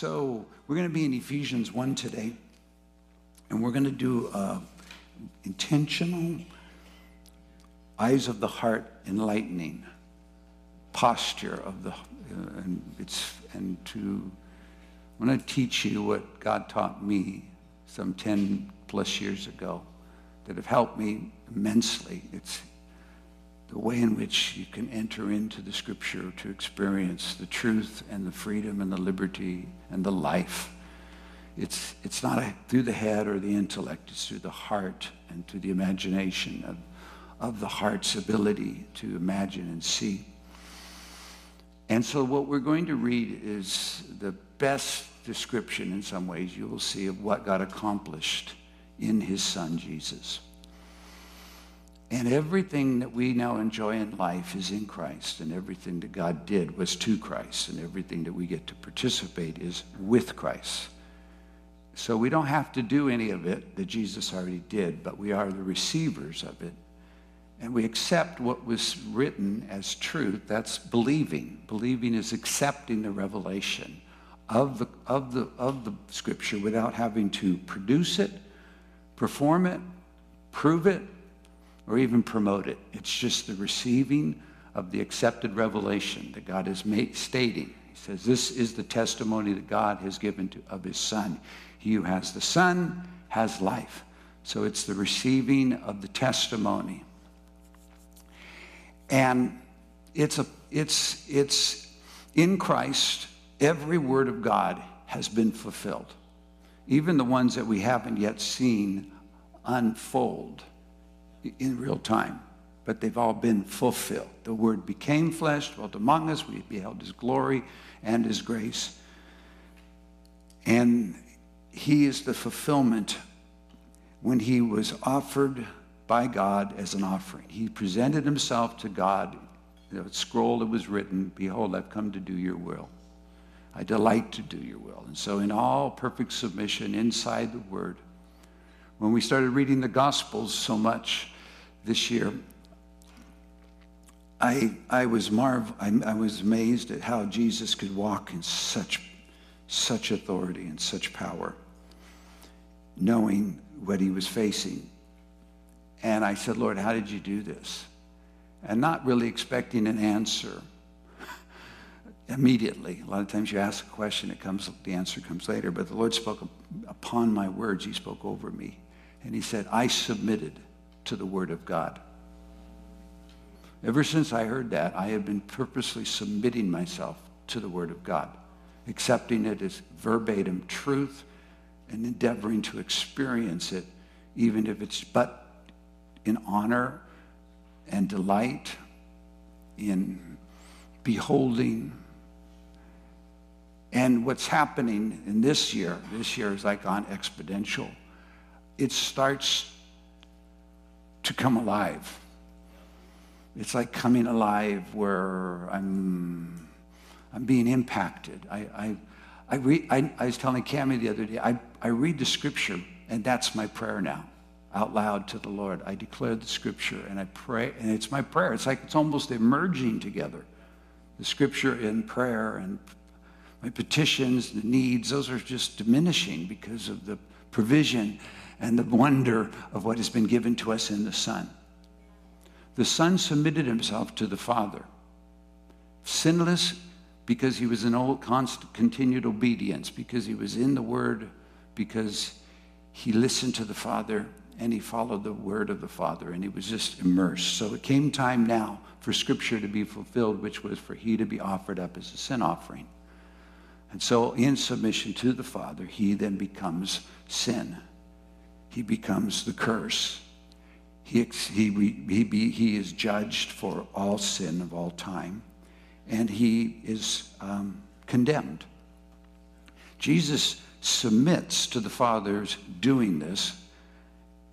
so we're going to be in Ephesians 1 today, and we're going to do uh, intentional eyes of the heart enlightening posture of the, uh, and it's, and to, going to teach you what God taught me some 10 plus years ago that have helped me immensely. It's the way in which you can enter into the scripture to experience the truth and the freedom and the liberty and the life. It's, it's not a, through the head or the intellect, it's through the heart and through the imagination of, of the heart's ability to imagine and see. And so, what we're going to read is the best description, in some ways, you will see, of what God accomplished in his son, Jesus. And everything that we now enjoy in life is in Christ, and everything that God did was to Christ, and everything that we get to participate is with Christ. So we don't have to do any of it that Jesus already did, but we are the receivers of it. And we accept what was written as truth. That's believing. Believing is accepting the revelation of the, of the, of the scripture without having to produce it, perform it, prove it, or even promote it. It's just the receiving of the accepted revelation that God is made, stating. He says, This is the testimony that God has given to, of his Son. He who has the Son has life. So it's the receiving of the testimony. And it's, a, it's, it's in Christ, every word of God has been fulfilled, even the ones that we haven't yet seen unfold in real time, but they've all been fulfilled. The Word became flesh, dwelt among us. We beheld His glory and His grace. And He is the fulfillment when He was offered by God as an offering. He presented Himself to God. The scroll that was written, Behold, I've come to do your will. I delight to do your will. And so, in all perfect submission inside the Word, when we started reading the Gospels so much this year, I, I, was marv- I, I was amazed at how Jesus could walk in such, such authority and such power, knowing what he was facing. And I said, Lord, how did you do this? And not really expecting an answer immediately. A lot of times you ask a question, it comes, the answer comes later. But the Lord spoke upon my words. He spoke over me. And he said, I submitted to the Word of God. Ever since I heard that, I have been purposely submitting myself to the Word of God, accepting it as verbatim truth and endeavoring to experience it, even if it's but in honor and delight in beholding. And what's happening in this year, this year is like on exponential it starts to come alive. It's like coming alive where I'm, I'm being impacted. I, I, I, read, I, I was telling Cami the other day, I, I read the scripture, and that's my prayer now, out loud to the Lord. I declare the scripture, and I pray, and it's my prayer. It's like it's almost emerging together. The scripture and prayer and my petitions, the needs, those are just diminishing because of the provision and the wonder of what has been given to us in the Son. The Son submitted himself to the Father, sinless because he was in old, constant, continued obedience, because he was in the Word, because he listened to the Father and he followed the word of the Father and he was just immersed. So it came time now for Scripture to be fulfilled, which was for he to be offered up as a sin offering. And so, in submission to the Father, he then becomes sin he becomes the curse. He, he, he, he is judged for all sin of all time, and he is um, condemned. Jesus submits to the Father's doing this,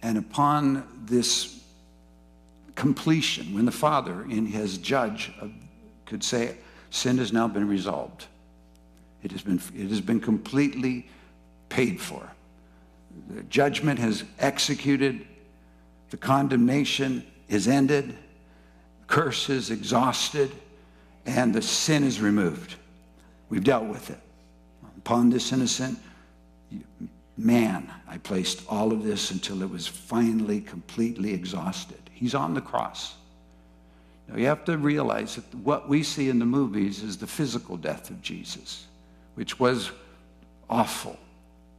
and upon this completion, when the Father, in his judge, could say, Sin has now been resolved, it has been, it has been completely paid for the judgment has executed, the condemnation is ended, curse is exhausted, and the sin is removed. We've dealt with it. upon this innocent man, I placed all of this until it was finally completely exhausted. He's on the cross. Now, you have to realize that what we see in the movies is the physical death of Jesus, which was awful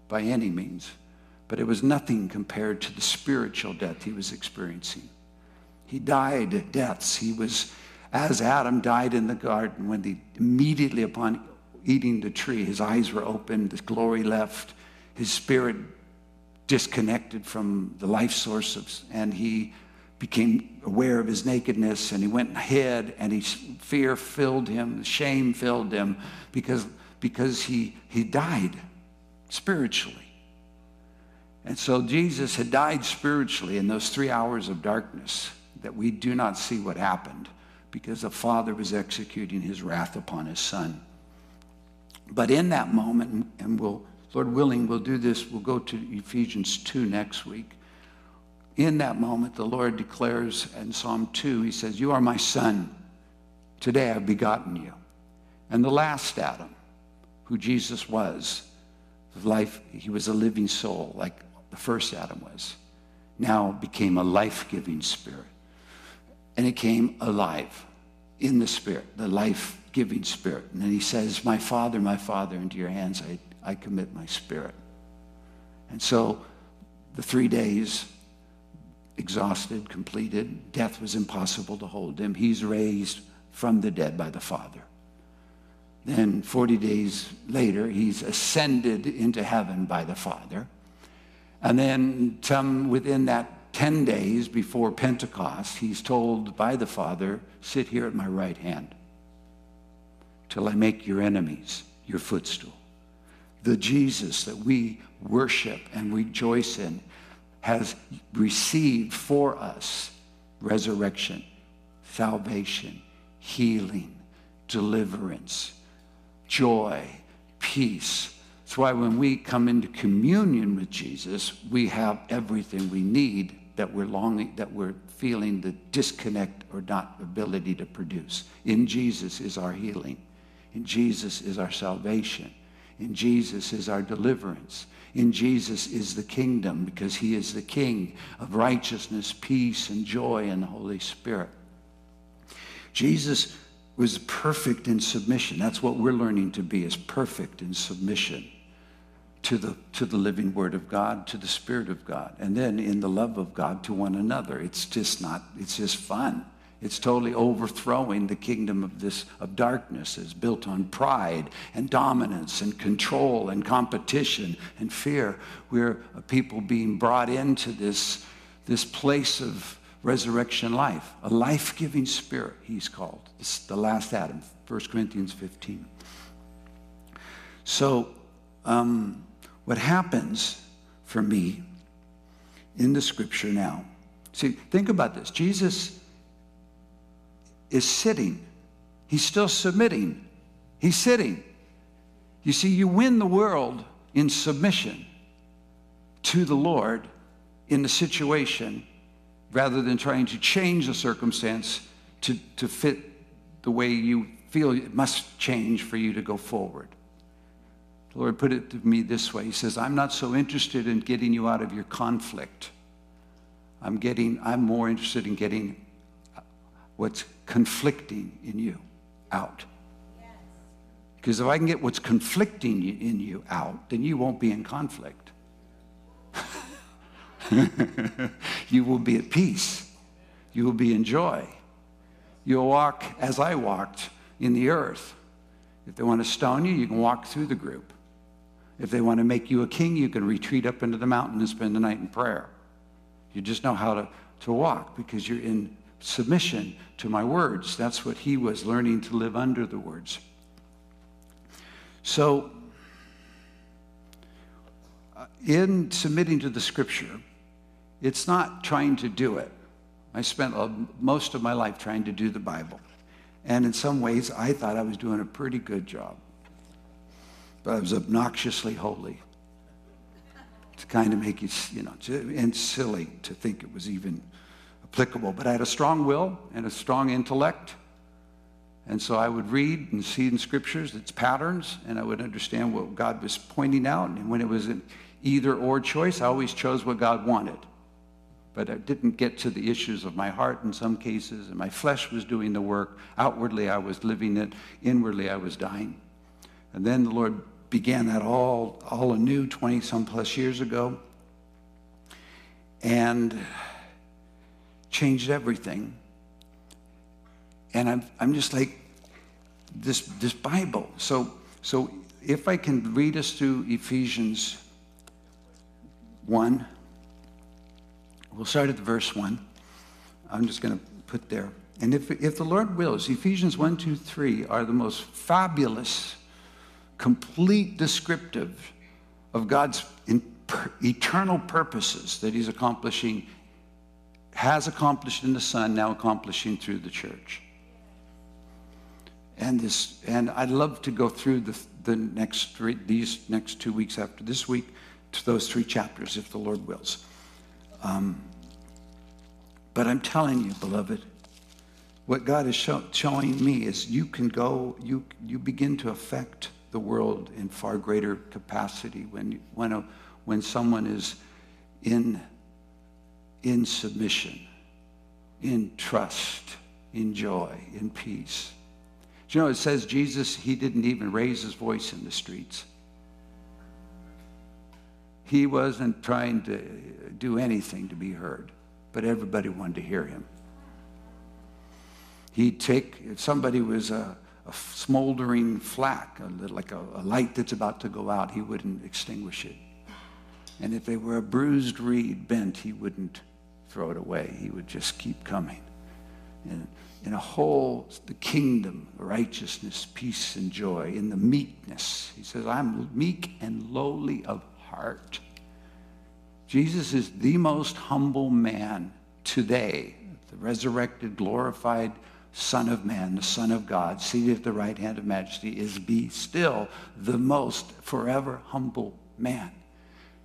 by any means, but it was nothing compared to the spiritual death he was experiencing. He died deaths. He was, as Adam died in the garden, when the, immediately upon eating the tree, his eyes were opened, the glory left, his spirit disconnected from the life source, of, and he became aware of his nakedness and he went and hid and he, fear filled him, shame filled him because, because he, he died spiritually. And so Jesus had died spiritually in those three hours of darkness that we do not see what happened because the Father was executing his wrath upon his Son. But in that moment, and we'll, Lord willing, we'll do this, we'll go to Ephesians 2 next week in that moment, the Lord declares in Psalm 2, He says, You are my son. Today I've begotten you. And the last Adam, who Jesus was, life, he was a living soul, like first Adam was, now became a life giving spirit. And it came alive in the spirit, the life giving spirit. And then he says, My Father, my Father, into your hands I, I commit my spirit. And so the three days exhausted, completed. Death was impossible to hold him. He's raised from the dead by the Father. Then 40 days later, he's ascended into heaven by the Father. And then some within that 10 days before Pentecost, he's told by the Father, sit here at my right hand till I make your enemies your footstool. The Jesus that we worship and rejoice in has received for us resurrection, salvation, healing, deliverance, joy, peace. That's why when we come into communion with Jesus, we have everything we need that we're longing, that we're feeling the disconnect or not ability to produce. In Jesus is our healing. In Jesus is our salvation. In Jesus is our deliverance in Jesus is the kingdom because he is the king of righteousness, peace, and joy in the Holy Spirit. Jesus was perfect in submission. That's what we're learning to be, is perfect in submission to the, to the living word of God, to the spirit of God, and then in the love of God to one another. It's just not, it's just fun. It's totally overthrowing the kingdom of this of darkness is built on pride and dominance and control and competition and fear. We're a people being brought into this, this place of resurrection life, a life-giving spirit, he's called. This the last Adam, 1 Corinthians 15. So um, what happens for me in the scripture now, see, think about this. Jesus is sitting. He's still submitting. He's sitting. You see, you win the world in submission to the Lord in the situation rather than trying to change the circumstance to, to fit the way you feel it must change for you to go forward. The Lord put it to me this way He says, I'm not so interested in getting you out of your conflict. I'm getting, I'm more interested in getting what's conflicting in you out. Because if I can get what's conflicting in you out, then you won't be in conflict. you will be at peace. You will be in joy. You'll walk as I walked in the earth. If they want to stone you, you can walk through the group. If they want to make you a king, you can retreat up into the mountain and spend the night in prayer. You just know how to, to walk because you're in submission to my words. That's what he was learning to live under the words. So, uh, in submitting to the scripture, it's not trying to do it. I spent most of my life trying to do the Bible. And in some ways, I thought I was doing a pretty good job. But I was obnoxiously holy. To kind of make you, you know, and silly to think it was even applicable. But I had a strong will and a strong intellect. And so I would read and see in scriptures its patterns, and I would understand what God was pointing out. And when it was an either or choice, I always chose what God wanted. But I didn't get to the issues of my heart in some cases, and my flesh was doing the work. Outwardly, I was living it. Inwardly, I was dying. And then the Lord began that all, all anew 20 some plus years ago and changed everything. And I'm, I'm just like, this, this Bible. So, so if I can read us through Ephesians 1, we'll start at verse 1. I'm just going to put there. And if, if the Lord wills, Ephesians 1, 2, 3 are the most fabulous, complete descriptive of God's eternal purposes that He's accomplishing, has accomplished in the Son, now accomplishing through the church. And this and i'd love to go through the, the next three, these next two weeks after this week to those three chapters if the lord wills. Um, but i'm telling you beloved what god is show, showing me is you can go you you begin to affect the world in far greater capacity when when a, when someone is in in submission in trust in joy in peace you know, it says Jesus, he didn't even raise his voice in the streets. He wasn't trying to do anything to be heard, but everybody wanted to hear him. He'd take, if somebody was a, a smoldering flax, a, like a, a light that's about to go out, he wouldn't extinguish it. And if they were a bruised reed bent, he wouldn't throw it away. He would just keep coming. And in a whole the kingdom, righteousness, peace, and joy, in the meekness. He says, I'm meek and lowly of heart. Jesus is the most humble man today, the resurrected, glorified Son of Man, the Son of God, seated at the right hand of majesty, is be still the most forever humble man.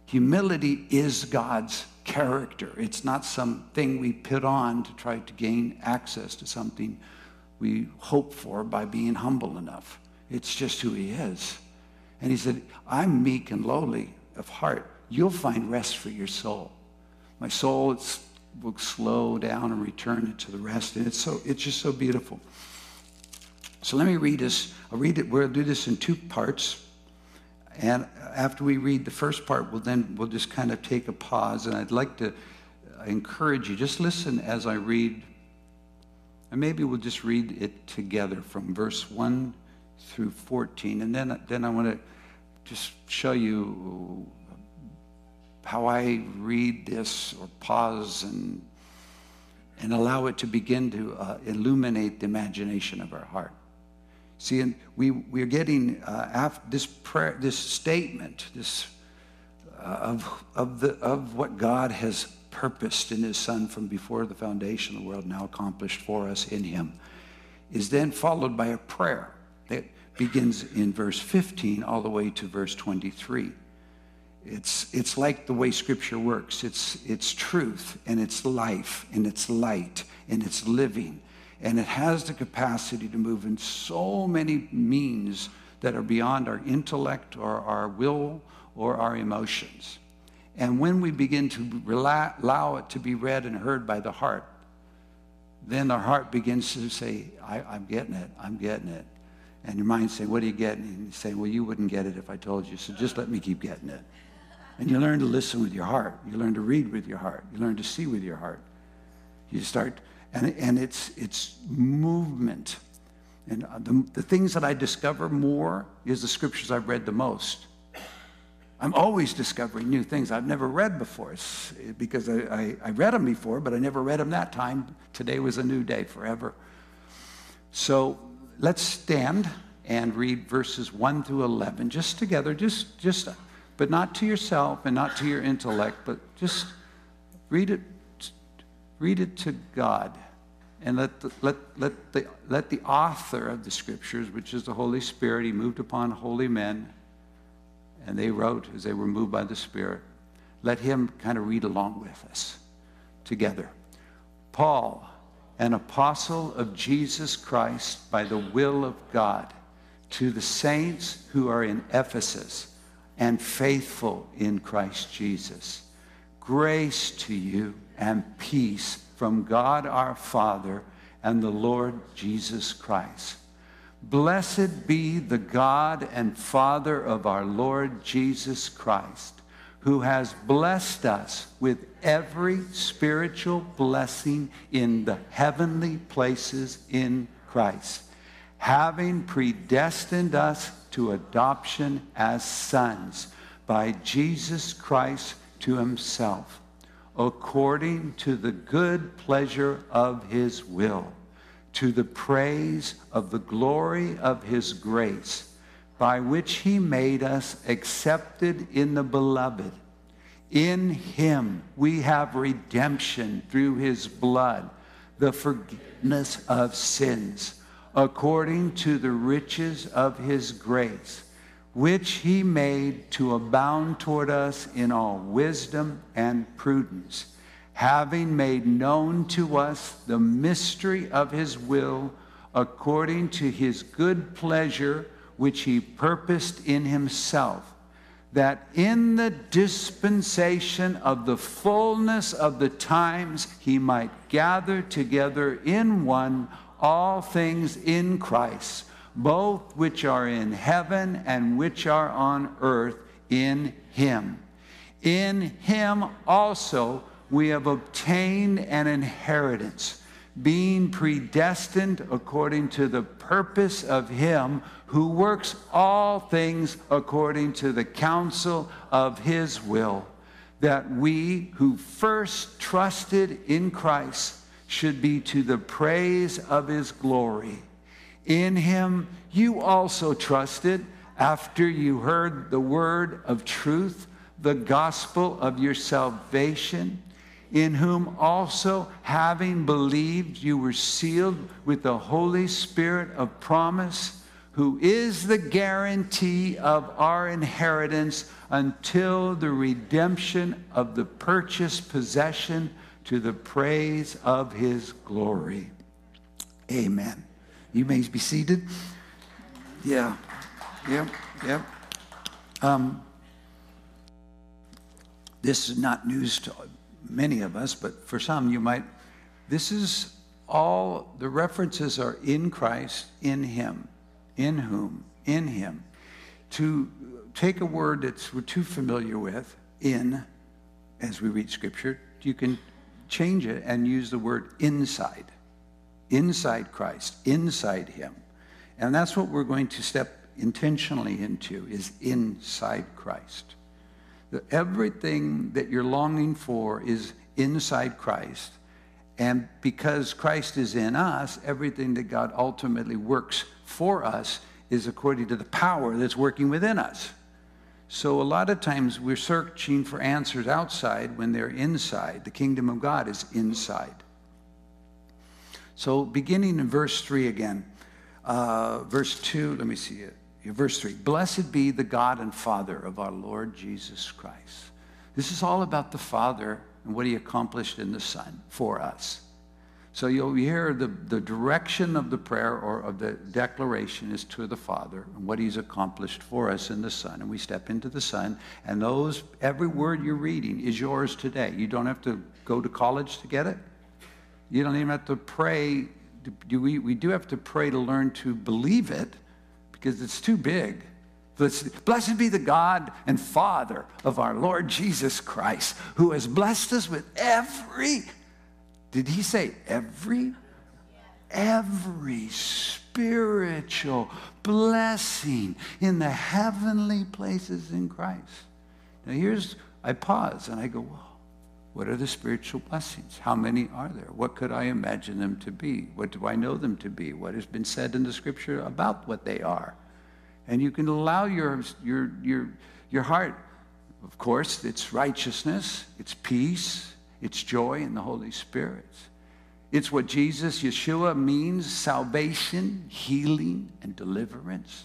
Humility is God's character. It's not something we put on to try to gain access to something we hope for by being humble enough. It's just who he is. And he said, I'm meek and lowly of heart. You'll find rest for your soul. My soul will slow down and return it to the rest. And it's so it's just so beautiful. So let me read this. I'll read it. We'll do this in two parts. And after we read the first part, we'll then we'll just kind of take a pause. And I'd like to uh, encourage you, just listen as I read. And maybe we'll just read it together from verse 1 through 14. And then, then I want to just show you how I read this or pause and, and allow it to begin to uh, illuminate the imagination of our heart. See, and we, we're getting uh, after this prayer, this statement, this uh, of, of, the, of what God has purposed in his son from before the foundation of the world, now accomplished for us in him, is then followed by a prayer that begins in verse 15 all the way to verse 23. It's, it's like the way scripture works. It's, it's truth and it's life and it's light and it's living and it has the capacity to move in so many means that are beyond our intellect or our will or our emotions. And when we begin to allow it to be read and heard by the heart, then our heart begins to say, I, am getting it, I'm getting it. And your mind saying, what are you getting? And you say, well, you wouldn't get it if I told you, so just let me keep getting it. And you learn to listen with your heart. You learn to read with your heart. You learn to see with your heart. You start and, and it's, it's movement. And uh, the, the things that I discover more is the scriptures I've read the most. I'm always discovering new things I've never read before because I, I, I, read them before, but I never read them that time. Today was a new day forever. So let's stand and read verses 1 through 11 just together, just, just, but not to yourself and not to your intellect, but just read it Read it to God and let the, let, let, the, let the author of the scriptures, which is the Holy Spirit, he moved upon holy men, and they wrote as they were moved by the Spirit. Let him kind of read along with us together. Paul, an apostle of Jesus Christ by the will of God, to the saints who are in Ephesus and faithful in Christ Jesus. Grace to you and peace from God our Father and the Lord Jesus Christ. Blessed be the God and Father of our Lord Jesus Christ, who has blessed us with every spiritual blessing in the heavenly places in Christ, having predestined us to adoption as sons by Jesus Christ to himself, according to the good pleasure of his will to the praise of the glory of his grace, by which he made us accepted in the beloved. In him we have redemption through his blood, the forgiveness of sins, according to the riches of his grace, which he made to abound toward us in all wisdom and prudence having made known to us the mystery of his will according to his good pleasure, which he purposed in himself, that in the dispensation of the fullness of the times he might gather together in one all things in Christ, both which are in heaven and which are on earth in him. In him also we have obtained an inheritance, being predestined according to the purpose of Him who works all things according to the counsel of His will, that we who first trusted in Christ should be to the praise of His glory. In Him you also trusted after you heard the word of truth, the gospel of your salvation in whom also, having believed, you were sealed with the Holy Spirit of promise, who is the guarantee of our inheritance until the redemption of the purchased possession to the praise of his glory. Amen. You may be seated. Yeah. Yep. Yep. Um, this is not news to many of us, but for some, you might. This is all the references are in Christ, in Him, in whom, in Him. To take a word that we're too familiar with, in, as we read Scripture, you can change it and use the word inside. Inside Christ, inside Him. And that's what we're going to step intentionally into, is inside Christ everything that you're longing for is inside Christ. And because Christ is in us, everything that God ultimately works for us is according to the power that's working within us. So a lot of times we're searching for answers outside when they're inside. The kingdom of God is inside. So beginning in verse 3 again, uh, verse 2, let me see it. Verse 3 Blessed be the God and Father of our Lord Jesus Christ. This is all about the Father and what he accomplished in the Son for us. So you'll hear the, the direction of the prayer or of the declaration is to the Father and what he's accomplished for us in the Son. And we step into the Son, and those every word you're reading is yours today. You don't have to go to college to get it. You don't even have to pray. We, we do have to pray to learn to believe it, because it's too big. Blessed be the God and Father of our Lord Jesus Christ, who has blessed us with every, did he say every? Every spiritual blessing in the heavenly places in Christ. Now, here's, I pause and I go, well, what are the spiritual blessings? How many are there? What could I imagine them to be? What do I know them to be? What has been said in the scripture about what they are? And you can allow your, your, your, your heart, of course, it's righteousness, it's peace, it's joy in the Holy Spirit. It's what Jesus, Yeshua, means salvation, healing, and deliverance.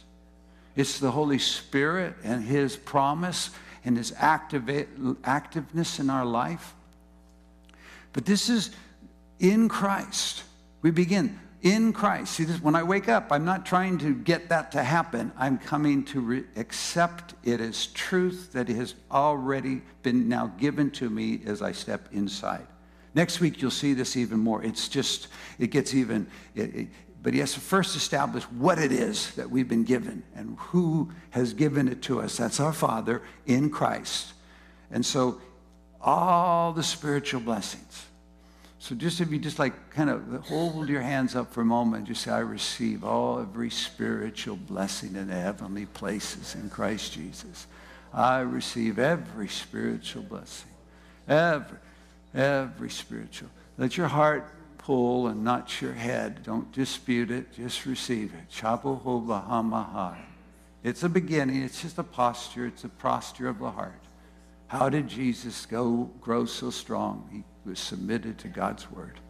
It's the Holy Spirit and His promise and His activeness in our life. But this is in Christ. We begin in Christ. See, this, when I wake up, I'm not trying to get that to happen. I'm coming to re- accept it as truth that has already been now given to me as I step inside. Next week, you'll see this even more. It's just, it gets even, it, it, but he has to first establish what it is that we've been given and who has given it to us. That's our Father in Christ. And so, all the spiritual blessings so just if you just like kind of hold your hands up for a moment, just say, I receive all every spiritual blessing in the heavenly places in Christ Jesus. I receive every spiritual blessing. Every, every spiritual. Let your heart pull and not your head. Don't dispute it. Just receive it. It's a beginning. It's just a posture. It's a posture of the heart. How did Jesus go grow so strong? He was submitted to God's word.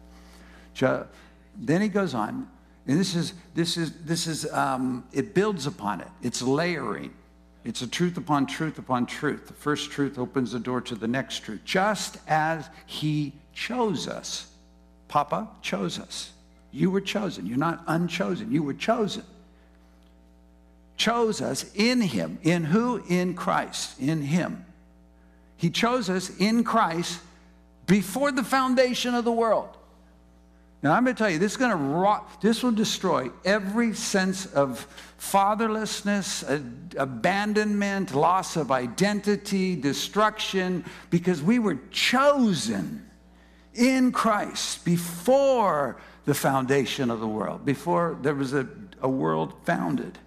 Then he goes on, and this is this is this is um, it builds upon it. It's layering. It's a truth upon truth upon truth. The first truth opens the door to the next truth. Just as he chose us, Papa chose us. You were chosen. You're not unchosen. You were chosen. Chose us in him. In who? In Christ. In him. He chose us in Christ before the foundation of the world. Now, I'm going to tell you, this is going to rot, this will destroy every sense of fatherlessness, abandonment, loss of identity, destruction, because we were chosen in Christ before the foundation of the world, before there was a, a world founded,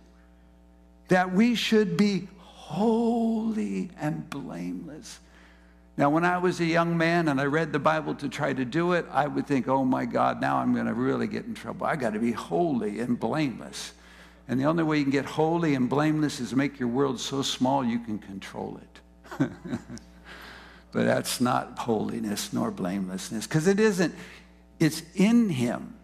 that we should be holy and blameless. Now, when I was a young man and I read the Bible to try to do it, I would think, oh my God, now I'm going to really get in trouble. I got to be holy and blameless. And the only way you can get holy and blameless is make your world so small you can control it. but that's not holiness nor blamelessness because it isn't. It's in Him.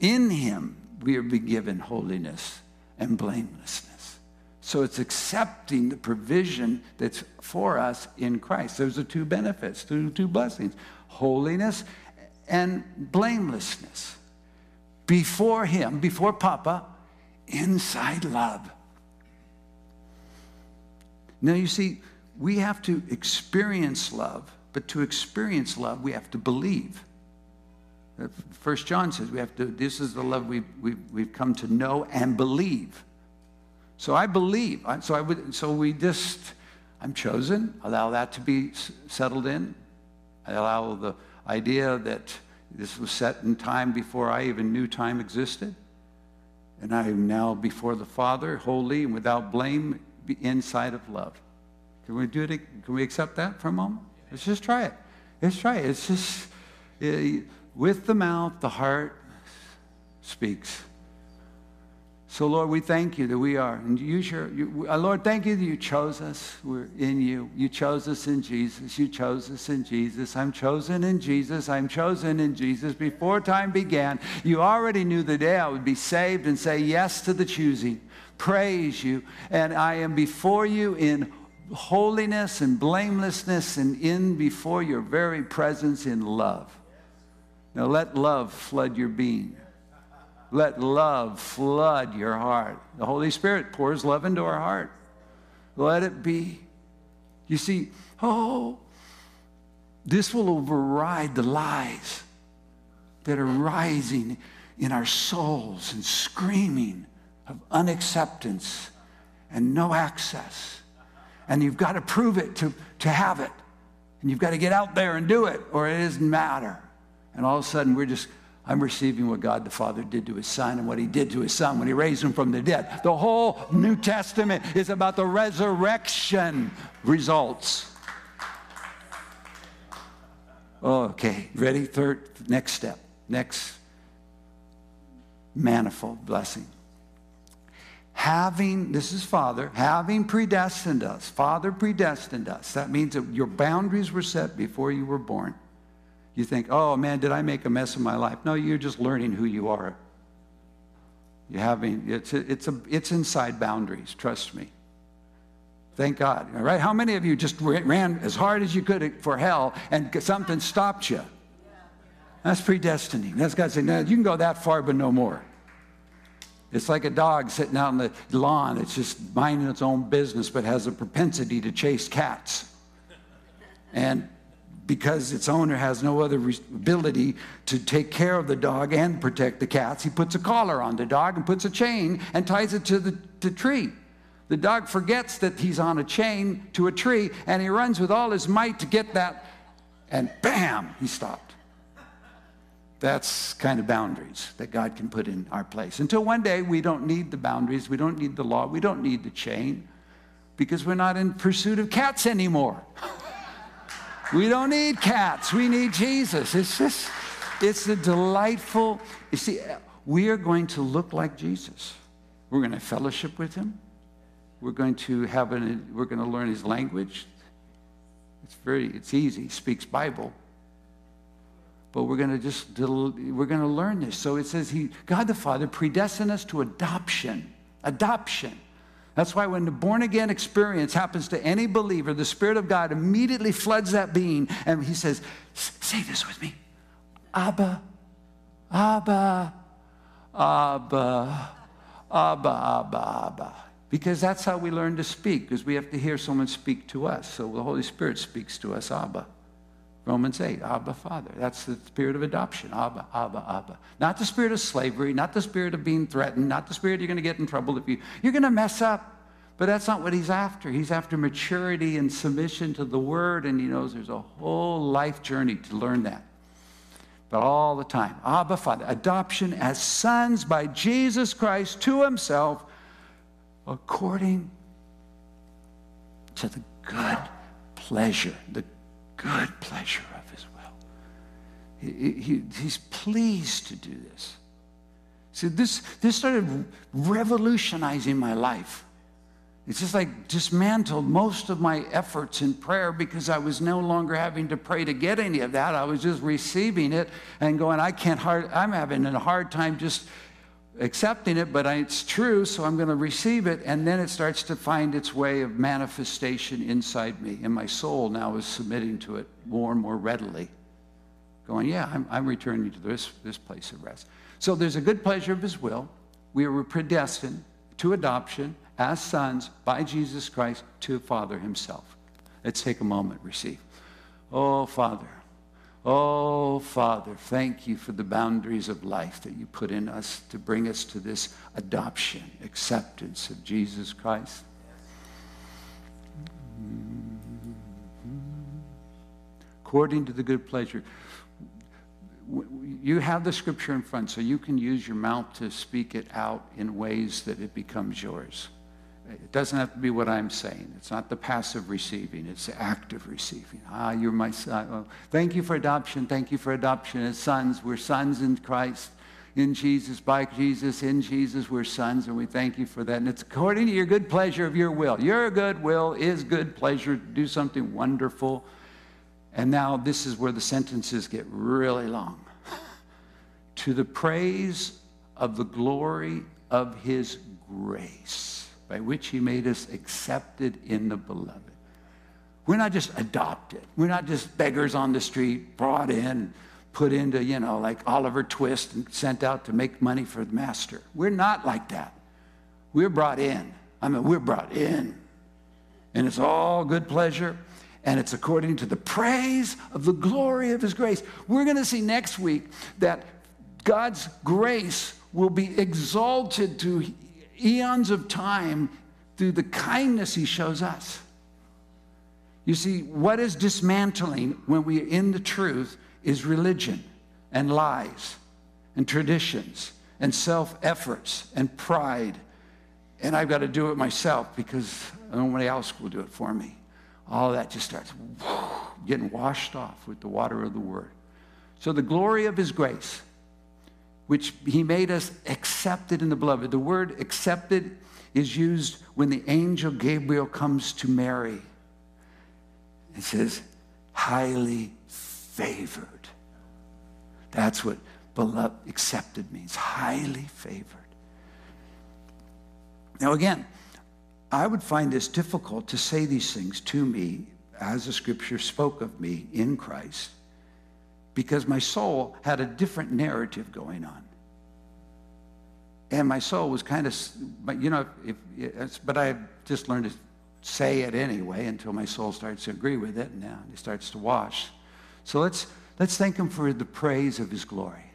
In Him we are given holiness and blamelessness. So it's accepting the provision that's for us in Christ. Those are two benefits, two, two blessings holiness and blamelessness. Before Him, before Papa, inside love. Now, you see, we have to experience love, but to experience love, we have to believe. First John says we have to, this is the love we've, we've, we've come to know and believe. So I believe. So I would. So we just. I'm chosen. Allow that to be settled in. I allow the idea that this was set in time before I even knew time existed. And I am now before the Father, holy and without blame, inside of love. Can we do it? Can we accept that for a moment? Let's just try it. Let's try it. It's just it, with the mouth, the heart speaks. So, Lord, we thank you that we are. And you sure, you, uh, Lord, thank you that you chose us. We're in you. You chose us in Jesus. You chose us in Jesus. I'm chosen in Jesus. I'm chosen in Jesus. Before time began, you already knew the day I would be saved and say yes to the choosing. Praise you. And I am before you in holiness and blamelessness and in before your very presence in love. Now let love flood your being. Let love flood your heart. The Holy Spirit pours love into our heart. Let it be. You see, oh, this will override the lies that are rising in our souls and screaming of unacceptance and no access. And you've got to prove it to, to have it. And you've got to get out there and do it, or it doesn't matter. And all of a sudden, we're just I'm receiving what God the Father did to his son and what he did to his son when he raised him from the dead. The whole New Testament is about the resurrection results. Okay, ready? Third, next step. Next manifold blessing. Having, this is Father, having predestined us. Father predestined us. That means that your boundaries were set before you were born. You think, oh man, did I make a mess of my life? No, you're just learning who you are. You having it's a, it's a it's inside boundaries. Trust me. Thank God. All right. How many of you just ran as hard as you could for hell and something stopped you? That's predestining. That's God saying, now you can go that far, but no more. It's like a dog sitting out on the lawn. It's just minding its own business, but has a propensity to chase cats. And because its owner has no other ability to take care of the dog and protect the cats, he puts a collar on the dog and puts a chain and ties it to the tree. The dog forgets that he's on a chain to a tree and he runs with all his might to get that, and bam, he stopped. That's kind of boundaries that God can put in our place. Until one day we don't need the boundaries, we don't need the law, we don't need the chain because we're not in pursuit of cats anymore. we don't need cats, we need Jesus. It's just, it's a delightful, you see, we are going to look like Jesus. We're going to fellowship with him. We're going to have an, we're going to learn his language. It's very, it's easy. He speaks Bible but we're going to just we're going to learn this so it says he god the father predestined us to adoption adoption that's why when the born again experience happens to any believer the spirit of god immediately floods that being and he says say this with me. Abba abba abba abba abba abba. Because that's how we learn to speak because we have to hear someone speak to us. So the holy spirit speaks to us abba Romans 8, Abba, Father. That's the spirit of adoption. Abba, Abba, Abba. Not the spirit of slavery, not the spirit of being threatened, not the spirit you're going to get in trouble if you, you're going to mess up. But that's not what he's after. He's after maturity and submission to the word, and he knows there's a whole life journey to learn that. But all the time, Abba, Father, adoption as sons by Jesus Christ to himself according to the good pleasure, the good pleasure of his will. He, he, he's pleased to do this. See, this, this started revolutionizing my life. It's just like dismantled most of my efforts in prayer because I was no longer having to pray to get any of that. I was just receiving it and going, I can't hard, I'm having a hard time just accepting it, but it's true, so I'm going to receive it. And then it starts to find its way of manifestation inside me. And my soul now is submitting to it more and more readily, going, Yeah, I'm, I'm returning to this, this place of rest. So there's a good pleasure of His will. We were predestined to adoption as sons by Jesus Christ to Father Himself. Let's take a moment, receive. Oh, Father. Oh, Father, thank you for the boundaries of life that you put in us to bring us to this adoption, acceptance of Jesus Christ. According to the good pleasure. You have the scripture in front, so you can use your mouth to speak it out in ways that it becomes yours. It doesn't have to be what I'm saying. It's not the passive receiving, it's the active receiving. Ah, you're my son. Thank you for adoption. Thank you for adoption as sons. We're sons in Christ, in Jesus, by Jesus, in Jesus, we're sons, and we thank you for that. And it's according to your good pleasure of your will. Your good will is good pleasure to do something wonderful. And now this is where the sentences get really long. to the praise of the glory of his grace by which he made us accepted in the beloved. We're not just adopted. We're not just beggars on the street, brought in, put into, you know, like Oliver Twist and sent out to make money for the master. We're not like that. We're brought in. I mean, we're brought in. And it's all good pleasure, and it's according to the praise of the glory of his grace. We're going to see next week that God's grace will be exalted to eons of time through the kindness he shows us. You see, what is dismantling when we're in the truth is religion and lies and traditions and self efforts and pride. And I've got to do it myself because nobody else will do it for me. All that just starts getting washed off with the water of the word. So, the glory of his grace which he made us accepted in the beloved. The word accepted is used when the angel Gabriel comes to Mary. It says, highly favored. That's what beloved, accepted means, highly favored. Now, again, I would find this difficult to say these things to me as the scripture spoke of me in Christ because my soul had a different narrative going on. And my soul was kind of, you know, if, if, but I just learned to say it anyway until my soul starts to agree with it and now it starts to wash. So let's, let's thank him for the praise of his glory.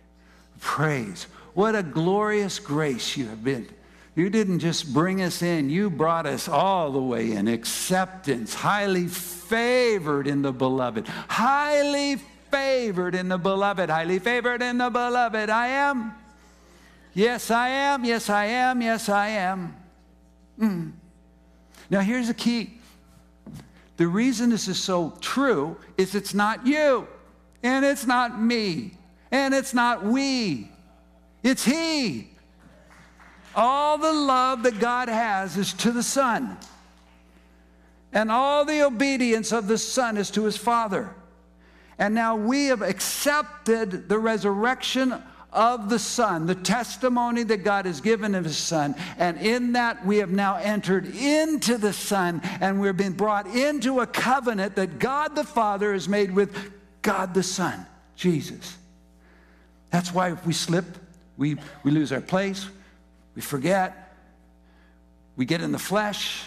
Praise. What a glorious grace you have been. You didn't just bring us in, you brought us all the way in. Acceptance, highly favored in the beloved. Highly favored in the beloved. Highly favored in the beloved. I am. Yes, I am. Yes, I am. Yes, I am. Mm. Now, here's the key. The reason this is so true is it's not you, and it's not me, and it's not we. It's He. All the love that God has is to the Son, and all the obedience of the Son is to His Father. And now we have accepted the resurrection of the Son, the testimony that God has given of His Son. And in that, we have now entered into the Son and we're being brought into a covenant that God the Father has made with God the Son, Jesus. That's why if we slip, we, we lose our place, we forget, we get in the flesh.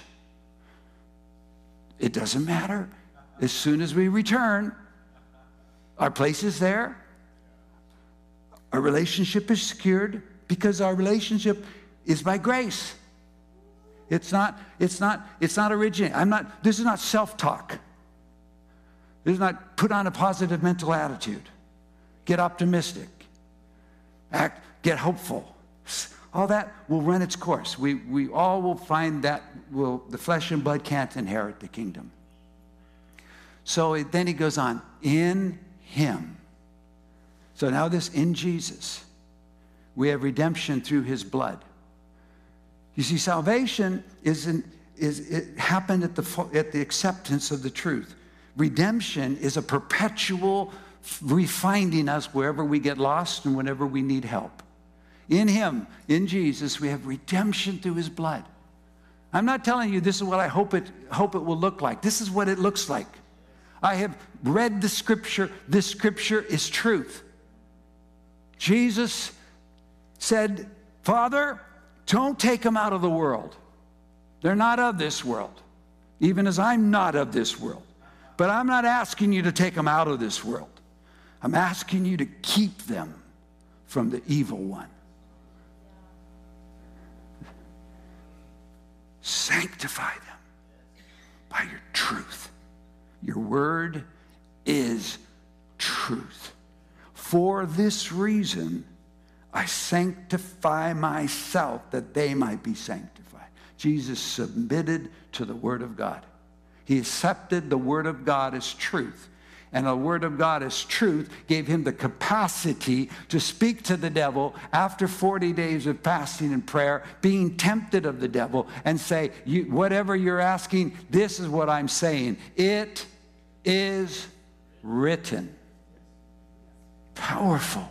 It doesn't matter. As soon as we return, our place is there. Our relationship is secured because our relationship is by grace. It's not, it's not, it's not originating. I'm not, this is not self-talk. This is not put on a positive mental attitude. Get optimistic. Act, get hopeful. All that will run its course. We, we all will find that will, the flesh and blood can't inherit the kingdom. So then he goes on, in him so now, this in Jesus, we have redemption through his blood. You see, salvation is, an, is it happened at the, at the acceptance of the truth. Redemption is a perpetual refinding us wherever we get lost and whenever we need help. In him, in Jesus, we have redemption through his blood. I'm not telling you this is what I hope it, hope it will look like. This is what it looks like. I have read the scripture. This scripture is truth. Jesus said, Father, don't take them out of the world. They're not of this world, even as I'm not of this world. But I'm not asking you to take them out of this world. I'm asking you to keep them from the evil one. Sanctify them by your truth. Your word is truth. For this reason, I sanctify myself that they might be sanctified. Jesus submitted to the Word of God. He accepted the Word of God as truth. And the Word of God as truth gave him the capacity to speak to the devil after 40 days of fasting and prayer, being tempted of the devil, and say, you, Whatever you're asking, this is what I'm saying. It is written. Powerful.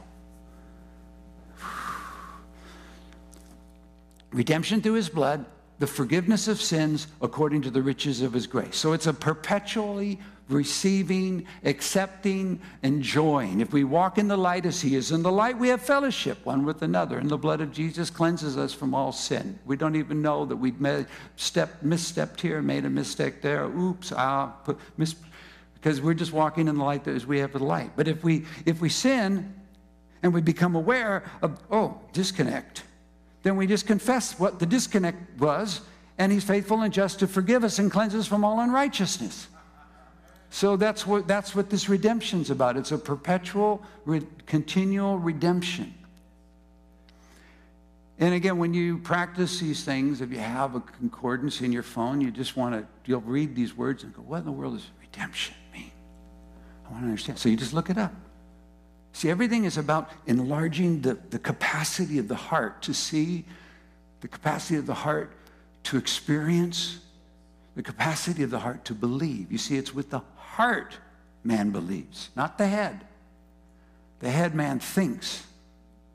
Redemption through his blood, the forgiveness of sins according to the riches of his grace. So it's a perpetually receiving, accepting, enjoying. If we walk in the light as he is in the light, we have fellowship one with another. And the blood of Jesus cleanses us from all sin. We don't even know that we've made step, misstepped here, made a mistake there. Oops, ah, put, mis- because we're just walking in the light as we have the light. But if we if we sin and we become aware of oh disconnect, then we just confess what the disconnect was, and He's faithful and just to forgive us and cleanse us from all unrighteousness. So that's what that's what this redemption's about. It's a perpetual, re- continual redemption. And again, when you practice these things, if you have a concordance in your phone, you just want to, you'll read these words and go, what in the world does redemption? Mean? I want to understand. So you just look it up. See, everything is about enlarging the, the capacity of the heart to see, the capacity of the heart to experience, the capacity of the heart to believe. You see, it's with the heart man believes, not the head. The head man thinks,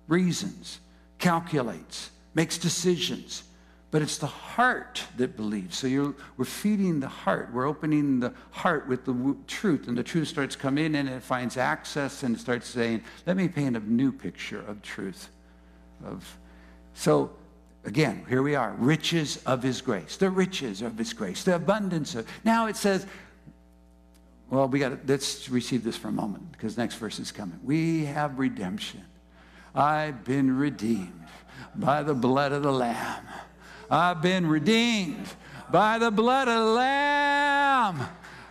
reasons, calculates, makes decisions. but it's the heart that believes. So we're feeding the heart. We're opening the heart with the truth, and the truth starts coming in and it finds access and it starts saying, Let me paint a new picture of truth. Of, so again, here we are riches of his grace, the riches of his grace, the abundance of. Now it says, well, we got let's receive this for a moment because next verse is coming. We have redemption. I've been redeemed by the blood of the Lamb. I've been redeemed by the blood of the Lamb.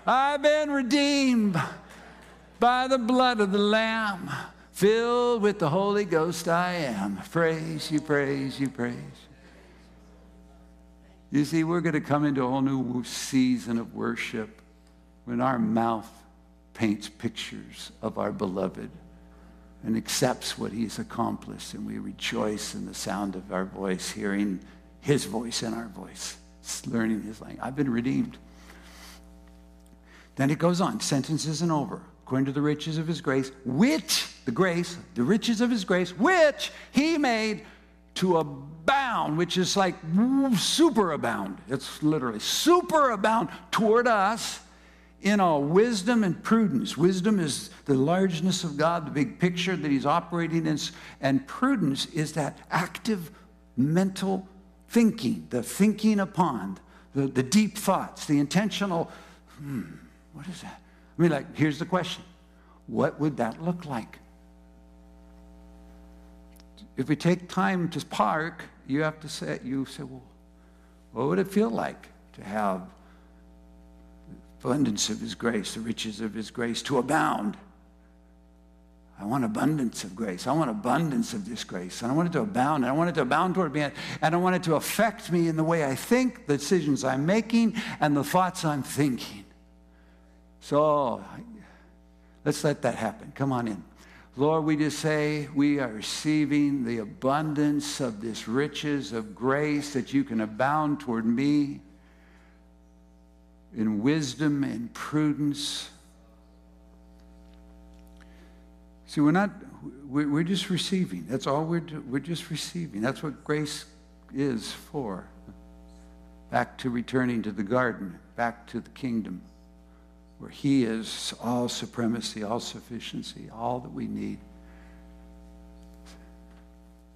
I've been redeemed by the blood of the Lamb. Filled with the Holy Ghost, I am. Praise you, praise you, praise. You see, we're going to come into a whole new season of worship when our mouth paints pictures of our beloved and accepts what he's accomplished, and we rejoice in the sound of our voice, hearing his voice in our voice, learning his language. I've been redeemed. Then it goes on, sentence isn't over. According to the riches of his grace, which, the grace, the riches of his grace, which he made to abound, which is like super abound. It's literally super abound toward us in all wisdom and prudence. Wisdom is the largeness of God, the big picture that He's operating in, and prudence is that active mental thinking, the thinking upon, the, the deep thoughts, the intentional, hmm, what is that? I mean, like, here's the question What would that look like? If we take time to park, you have to say, you say, well, what would it feel like to have abundance of his grace, the riches of his grace to abound. I want abundance of grace. I want abundance of this grace. And I want it to abound. And I want it to abound toward me. And I want it to affect me in the way I think, the decisions I'm making, and the thoughts I'm thinking. So let's let that happen. Come on in. Lord, we just say we are receiving the abundance of this riches of grace that you can abound toward me in wisdom and prudence. See, we're not, we're just receiving. That's all we're. We're just receiving. That's what grace is for. Back to returning to the garden, back to the kingdom, where He is all supremacy, all sufficiency, all that we need.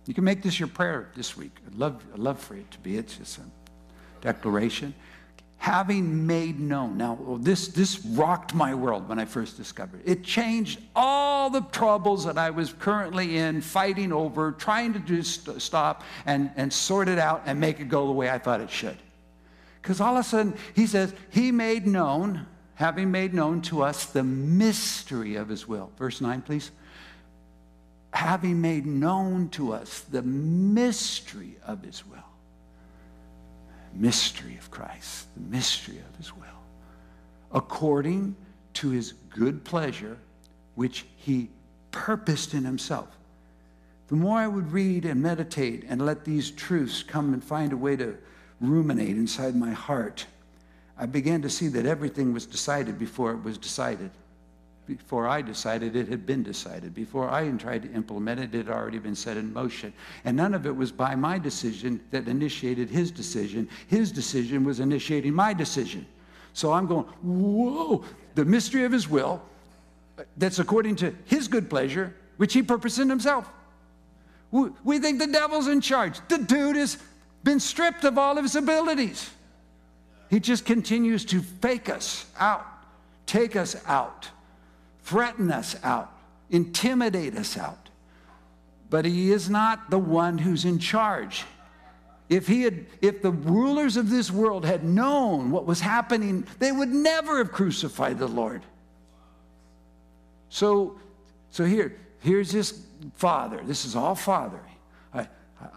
You can make this your prayer this week. I'd love, I'd love for it to be. It's just a declaration having made known. Now, this, this rocked my world when I first discovered it. It changed all the troubles that I was currently in, fighting over, trying to do st- stop and, and sort it out and make it go the way I thought it should. Because all of a sudden, he says, He made known, having made known to us the mystery of His will. Verse 9, please. Having made known to us the mystery of His will mystery of Christ, the mystery of his will, according to his good pleasure, which he purposed in himself. The more I would read and meditate and let these truths come and find a way to ruminate inside my heart, I began to see that everything was decided before it was decided. Before I decided, it had been decided. Before I even tried to implement it, it had already been set in motion. And none of it was by my decision that initiated his decision. His decision was initiating my decision. So I'm going, whoa, the mystery of his will, that's according to his good pleasure, which he purposed in himself. We think the devil's in charge. The dude has been stripped of all of his abilities. He just continues to fake us out, take us out threaten us out, intimidate us out. But he is not the one who's in charge. If, he had, if the rulers of this world had known what was happening, they would never have crucified the Lord. So, so here, here's this father. This is all father. I,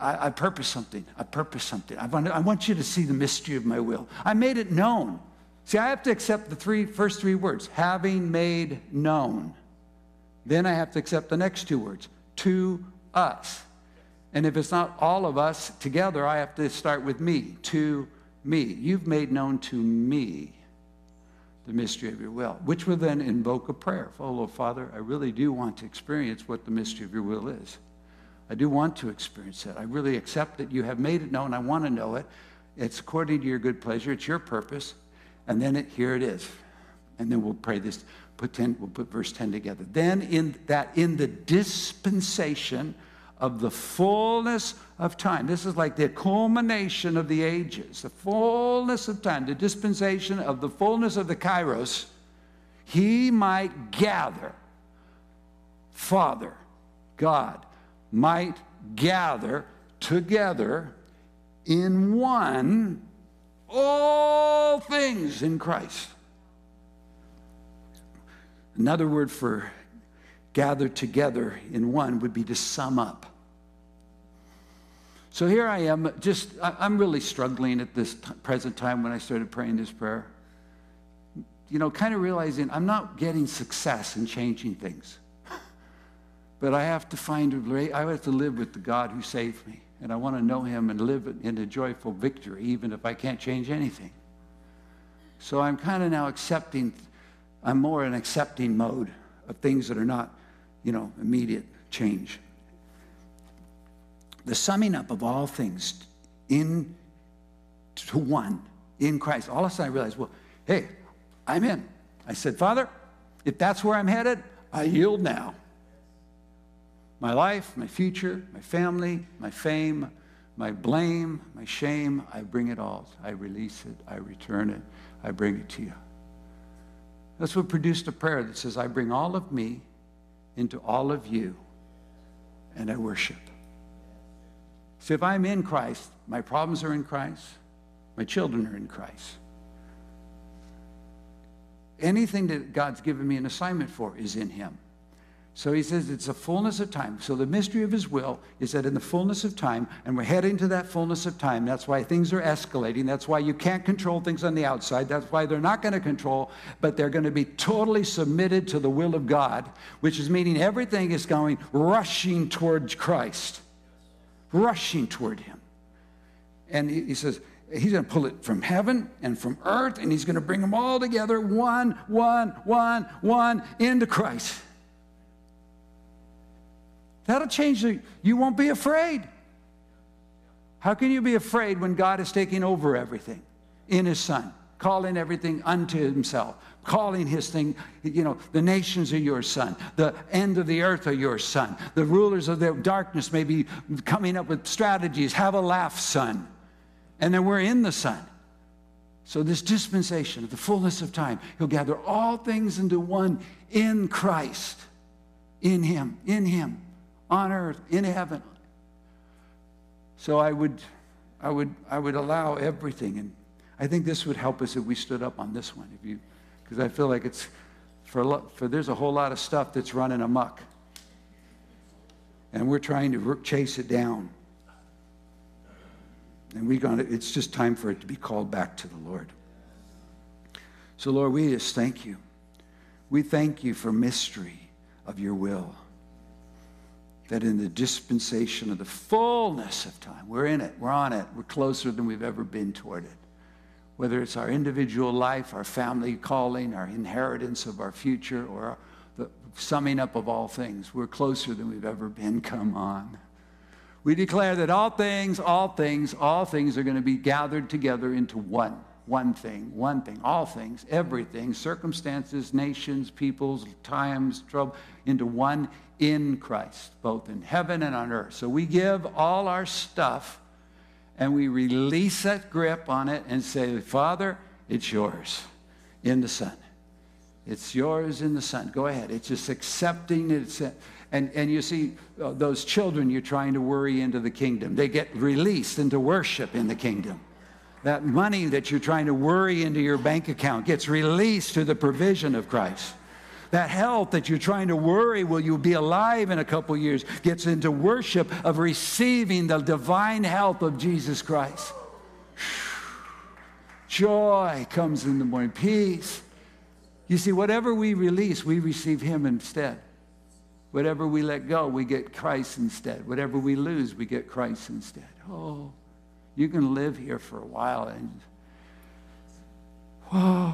I, I purpose something. I purpose something. I want, I want you to see the mystery of my will. I made it known. See, I have to accept the three, first three words having made known. Then I have to accept the next two words to us. And if it's not all of us together, I have to start with me, to me. You've made known to me the mystery of your will, which will then invoke a prayer. Oh, Lord Father, I really do want to experience what the mystery of your will is. I do want to experience it. I really accept that you have made it known. I want to know it. It's according to your good pleasure. It's your purpose. And then it, here it is. And then we'll pray this. Put 10, we'll put verse 10 together. Then in that in the dispensation of the fullness of time. This is like the culmination of the ages, the fullness of time, the dispensation of the fullness of the kairos. He might gather, Father, God, might gather together in one all things in Christ. Another word for gather together in one would be to sum up. So here I am, just, I'm really struggling at this t- present time when I started praying this prayer. You know, kind of realizing I'm not getting success in changing things. But I have to find, a way, I have to live with the God who saved me. And I want to know him and live in a joyful victory, even if I can't change anything. So I'm kind of now accepting, I'm more in accepting mode of things that are not you know, immediate change. The summing up of all things in to one in Christ. All of a sudden I realized, well, hey, I'm in. I said, Father, if that's where I'm headed, I yield now. My life, my future, my family, my fame, my blame, my shame, I bring it all. I release it. I return it. I bring it to you. That's what produced a prayer that says, I bring all of me into all of you and I worship. So if I'm in Christ, my problems are in Christ, my children are in Christ. Anything that God's given me an assignment for is in Him. So he says it's a fullness of time. So the mystery of his will is that in the fullness of time, and we're heading to that fullness of time, that's why things are escalating. That's why you can't control things on the outside. That's why they're not going to control, but they're going to be totally submitted to the will of God, which is meaning everything is going rushing towards Christ, rushing toward him. And he, he says, He's going to pull it from heaven and from earth, and he's going to bring them all together, one, one, one, one, into Christ. That'll change you. You won't be afraid. How can you be afraid when God is taking over everything in His Son, calling everything unto Himself, calling His thing, you know, the nations are your Son, the end of the earth are your Son, the rulers of the darkness may be coming up with strategies. Have a laugh, Son. And then we're in the Son. So, this dispensation of the fullness of time, He'll gather all things into one in Christ, in Him, in Him on earth, in heaven. So I would, I would, I would allow everything. And I think this would help us if we stood up on this one. If you, because I feel like it's for, for there's a whole lot of stuff that's running amok. And we're trying to chase it down. And we gonna, it's just time for it to be called back to the Lord. So, Lord, we just thank you. We thank you for mystery of your will that in the dispensation of the fullness of time, we're in it, we're on it, we're closer than we've ever been toward it. Whether it's our individual life, our family calling, our inheritance of our future, or the summing up of all things, we're closer than we've ever been. Come on. We declare that all things, all things, all things are going to be gathered together into one one thing, one thing, all things, everything, circumstances, nations, peoples, times, trouble, into one in Christ, both in heaven and on earth. So we give all our stuff and we release that grip on it and say, Father, it's yours in the Son. It's yours in the Son. Go ahead. It's just accepting it. And, and you see, uh, those children you're trying to worry into the kingdom, they get released into worship in the kingdom. That money that you're trying to worry into your bank account gets released to the provision of Christ. That health that you're trying to worry, will you be alive in a couple years, gets into worship of receiving the divine health of Jesus Christ. Joy comes in the morning, peace. You see, whatever we release, we receive Him instead. Whatever we let go, we get Christ instead. Whatever we lose, we get Christ instead. Oh, you can live here for a while and, whoa,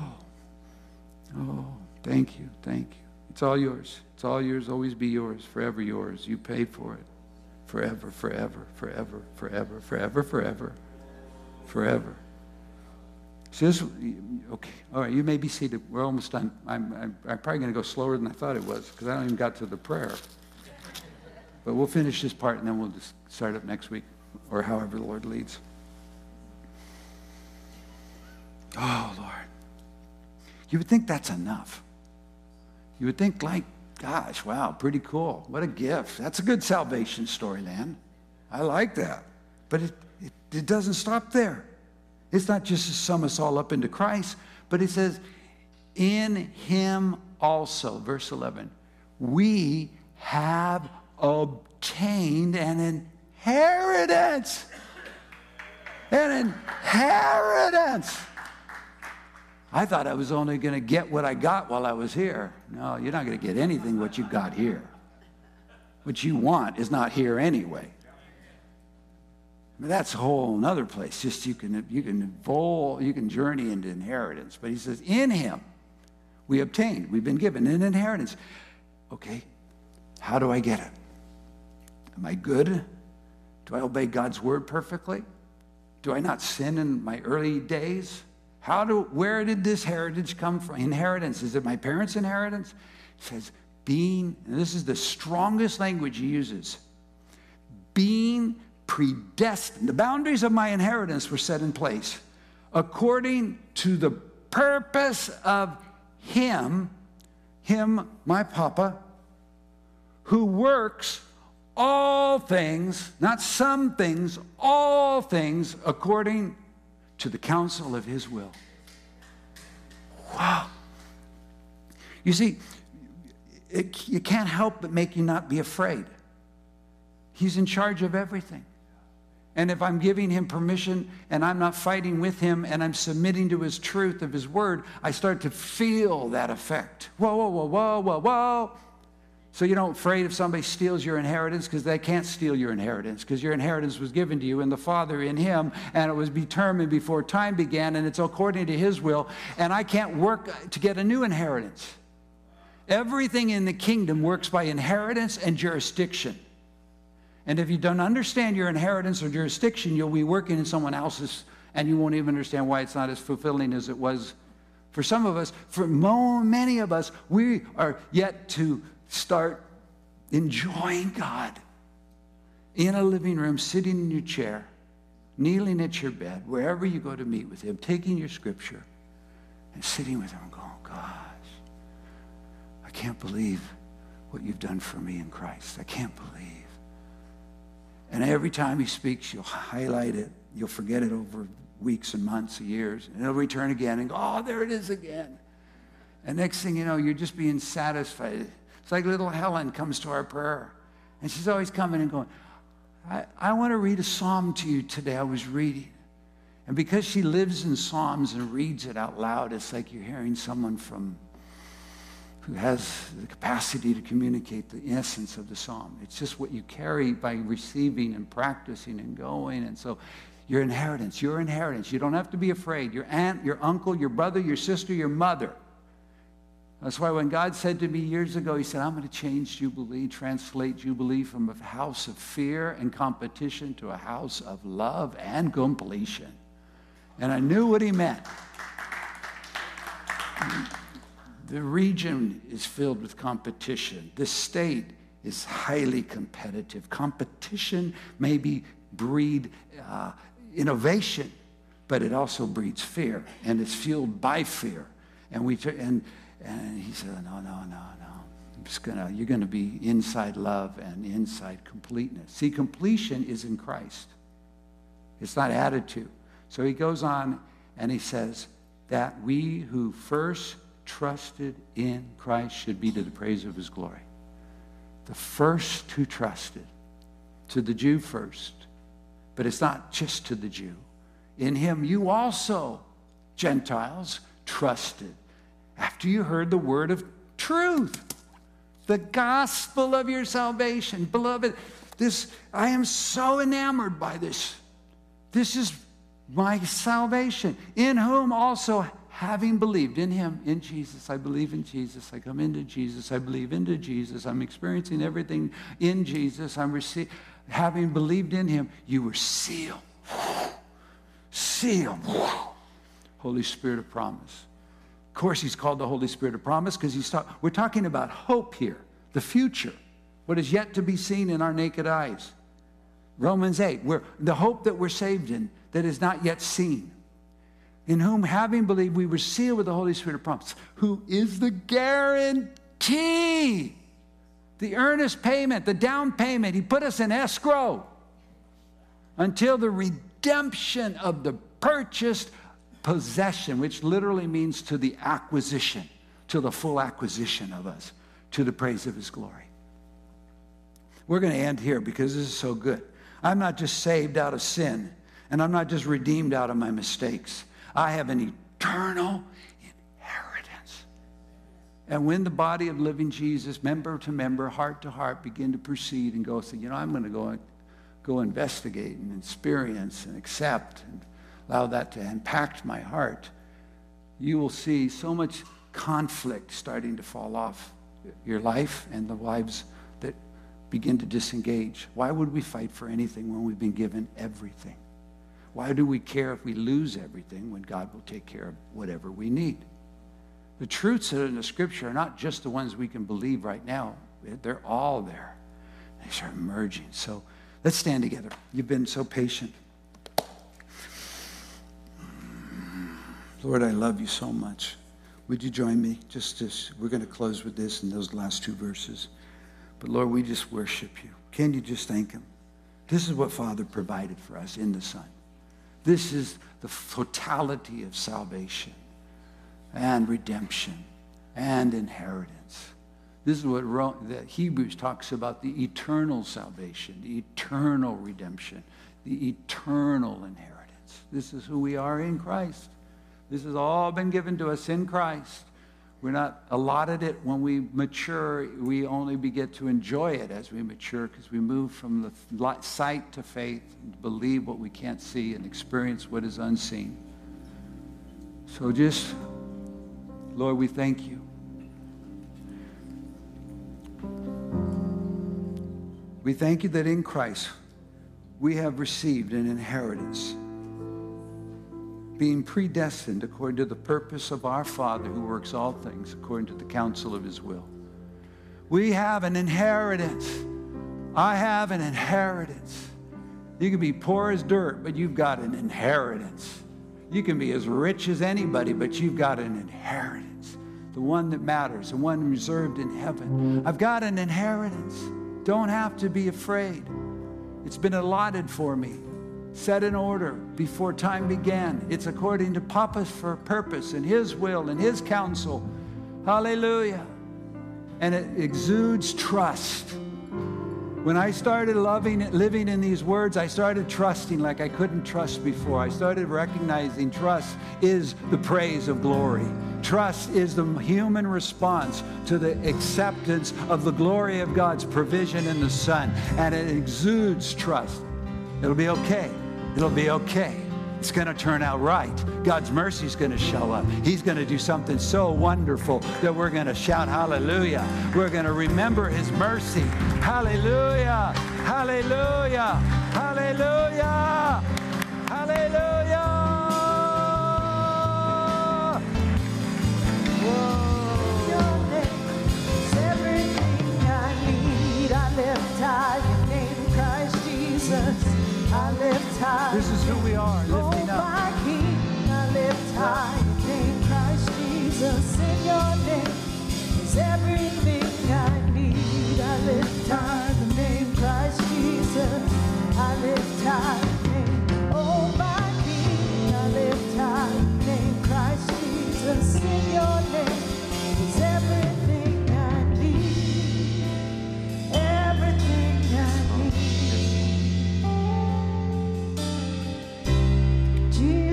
oh. Thank you. Thank you. It's all yours. It's all yours. Always be yours. Forever yours. You paid for it. forever, forever, forever, forever, forever, forever, forever. So this, okay, all right, you may be seated. We're almost done. I'm, I'm, I'm probably going to go slower than I thought it was because I don't even got to the prayer. But we'll finish this part and then we'll just start up next week or however the Lord leads. Oh, Lord. You would think that's enough. You would think, like, gosh, wow, pretty cool. What a gift. That's a good salvation story, man. I like that. But it, it, it doesn't stop there. It's not just to sum us all up into Christ, but it says, in him also, verse 11, we have obtained an inheritance. An inheritance. I thought I was only going to get what I got while I was here. No, you're not going to get anything what you've got here. What you want is not here anyway. that's a whole other place. Just you can you can evolve, you can journey into inheritance. But he says, in him we obtained, we've been given an inheritance. Okay, how do I get it? Am I good? Do I obey God's word perfectly? Do I not sin in my early days? How do, where did this heritage come from? Inheritance. Is it my parents' inheritance? It says, being, and this is the strongest language he uses, being predestined. The boundaries of my inheritance were set in place according to the purpose of him, him, my papa, who works all things, not some things, all things according to the counsel of his will. Wow. You see, it, you can't help but make you not be afraid. He's in charge of everything. And if I'm giving him permission and I'm not fighting with him and I'm submitting to his truth of his word, I start to feel that effect. Whoa, whoa, whoa, whoa, whoa, whoa. So you're not afraid if somebody steals your inheritance because they can't steal your inheritance because your inheritance was given to you and the Father in Him and it was determined before time began and it's according to His will and I can't work to get a new inheritance. Everything in the kingdom works by inheritance and jurisdiction. And if you don't understand your inheritance or jurisdiction, you'll be working in someone else's and you won't even understand why it's not as fulfilling as it was for some of us. For many of us, we are yet to start enjoying God in a living room, sitting in your chair, kneeling at your bed, wherever you go to meet with Him, taking your scripture and sitting with Him and going, gosh, I can't believe what you've done for me in Christ. I can't believe. And every time He speaks, you'll highlight it. You'll forget it over weeks and months and years. And it'll return again and go, oh, there it is again. And next thing you know, you're just being satisfied. It's like little Helen comes to our prayer, and she's always coming and going, I, I want to read a psalm to you today. I was reading. And because she lives in Psalms and reads it out loud, it's like you're hearing someone from who has the capacity to communicate the essence of the psalm. It's just what you carry by receiving and practicing and going. And so your inheritance, your inheritance. You don't have to be afraid. Your aunt, your uncle, your brother, your sister, your mother that's why when God said to me years ago, He said, I'm going to change Jubilee, translate Jubilee from a house of fear and competition to a house of love and completion. And I knew what He meant. The region is filled with competition. The state is highly competitive. Competition maybe breed uh, innovation, but it also breeds fear, and it's fueled by fear. And we and and he said, No, no, no, no. I'm just gonna, you're going to be inside love and inside completeness. See, completion is in Christ, it's not added to. So he goes on and he says that we who first trusted in Christ should be to the praise of his glory. The first who trusted, to the Jew first, but it's not just to the Jew. In him, you also, Gentiles, trusted after you heard the word of truth, the gospel of your salvation. Beloved, this I am so enamored by this. This is my salvation, in whom also having believed in him, in Jesus, I believe in Jesus. I come into Jesus. I believe into Jesus. I'm experiencing everything in Jesus. I'm receiving. having believed in him, you were sealed. Sealed. Holy Spirit of promise. Of course, he's called the Holy Spirit of promise because he's we're talking about hope here, the future, what is yet to be seen in our naked eyes. Romans 8, where the hope that we're saved in that is not yet seen. In whom, having believed, we were sealed with the Holy Spirit of promise, who is the guarantee, the earnest payment, the down payment. He put us in escrow until the redemption of the purchased possession, which literally means to the acquisition, to the full acquisition of us, to the praise of his glory. We're going to end here because this is so good. I'm not just saved out of sin, and I'm not just redeemed out of my mistakes. I have an eternal inheritance. And when the body of living Jesus, member to member, heart to heart, begin to proceed and go, say, you know, I'm going to go, go investigate and experience and accept and allow that to impact my heart, you will see so much conflict starting to fall off your life and the lives that begin to disengage. Why would we fight for anything when we've been given everything? Why do we care if we lose everything when God will take care of whatever we need? The truths that are in the scripture are not just the ones we can believe right now, they're all there. They start emerging. So let's stand together. You've been so patient. Lord, I love you so much. Would you join me? Just as we're going to close with this in those last two verses. But Lord, we just worship you. Can you just thank him? This is what Father provided for us in the Son. This is the totality of salvation and redemption and inheritance. This is what the Hebrews talks about the eternal salvation, the eternal redemption, the eternal inheritance. This is who we are in Christ. This has all been given to us in Christ. We're not allotted it when we mature. We only get to enjoy it as we mature because we move from the sight to faith, believe what we can't see, and experience what is unseen. So just, Lord, we thank you. We thank you that in Christ we have received an inheritance being predestined according to the purpose of our Father who works all things according to the counsel of his will. We have an inheritance. I have an inheritance. You can be poor as dirt, but you've got an inheritance. You can be as rich as anybody, but you've got an inheritance. The one that matters, the one reserved in heaven. I've got an inheritance. Don't have to be afraid. It's been allotted for me set in order before time began. It's according to Papa's for purpose and His will and His counsel. Hallelujah. And it exudes trust. When I started loving living in these words, I started trusting like I couldn't trust before. I started recognizing trust is the praise of glory. Trust is the human response to the acceptance of the glory of God's provision in the Son. And it exudes trust. It'll be okay. It'll be okay. It's going to turn out right. God's mercy is going to show up. He's going to do something so wonderful that we're going to shout hallelujah. We're going to remember his mercy. Hallelujah. Hallelujah. Hallelujah. Hallelujah. Whoa. This is who we are, lifting up. Oh, my King, I lift high name, Christ Jesus. In your name is everything I need. I lift high the name Christ Jesus. I lift high. Oh, my King, I lift high the name Christ Jesus. In your name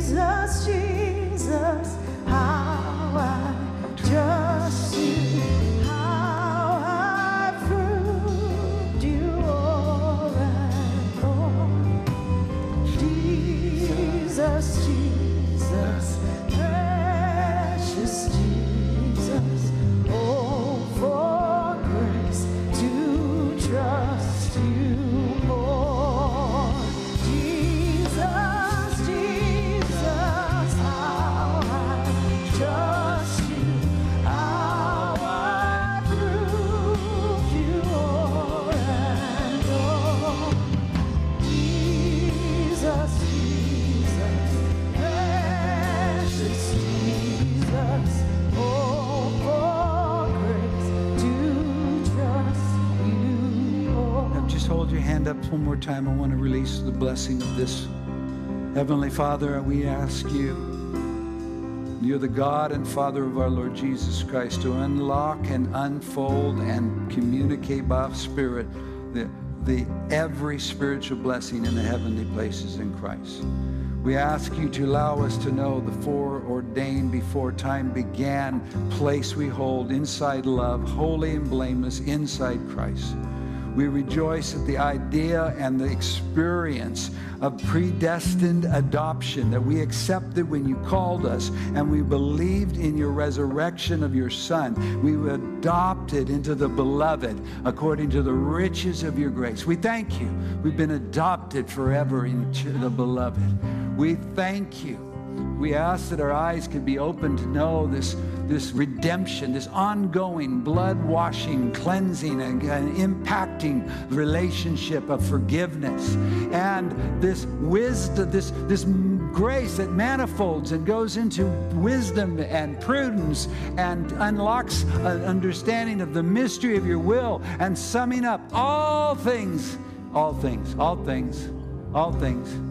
Jesus, time, I want to release the blessing of this. Heavenly Father, we ask you, you're the God and Father of our Lord Jesus Christ, to unlock and unfold and communicate by Spirit the, the every spiritual blessing in the heavenly places in Christ. We ask you to allow us to know the foreordained before time began place we hold inside love, holy and blameless inside Christ. We rejoice at the idea and the experience of predestined adoption, that we accepted when you called us and we believed in your resurrection of your Son. We were adopted into the beloved according to the riches of your grace. We thank you. We've been adopted forever into the beloved. We thank you. We ask that our eyes could be open to know this this redemption, this ongoing blood washing, cleansing, and, and impacting relationship of forgiveness, and this wisdom, this, this grace that manifolds and goes into wisdom and prudence and unlocks an understanding of the mystery of your will and summing up all things, all things, all things, all things, all things,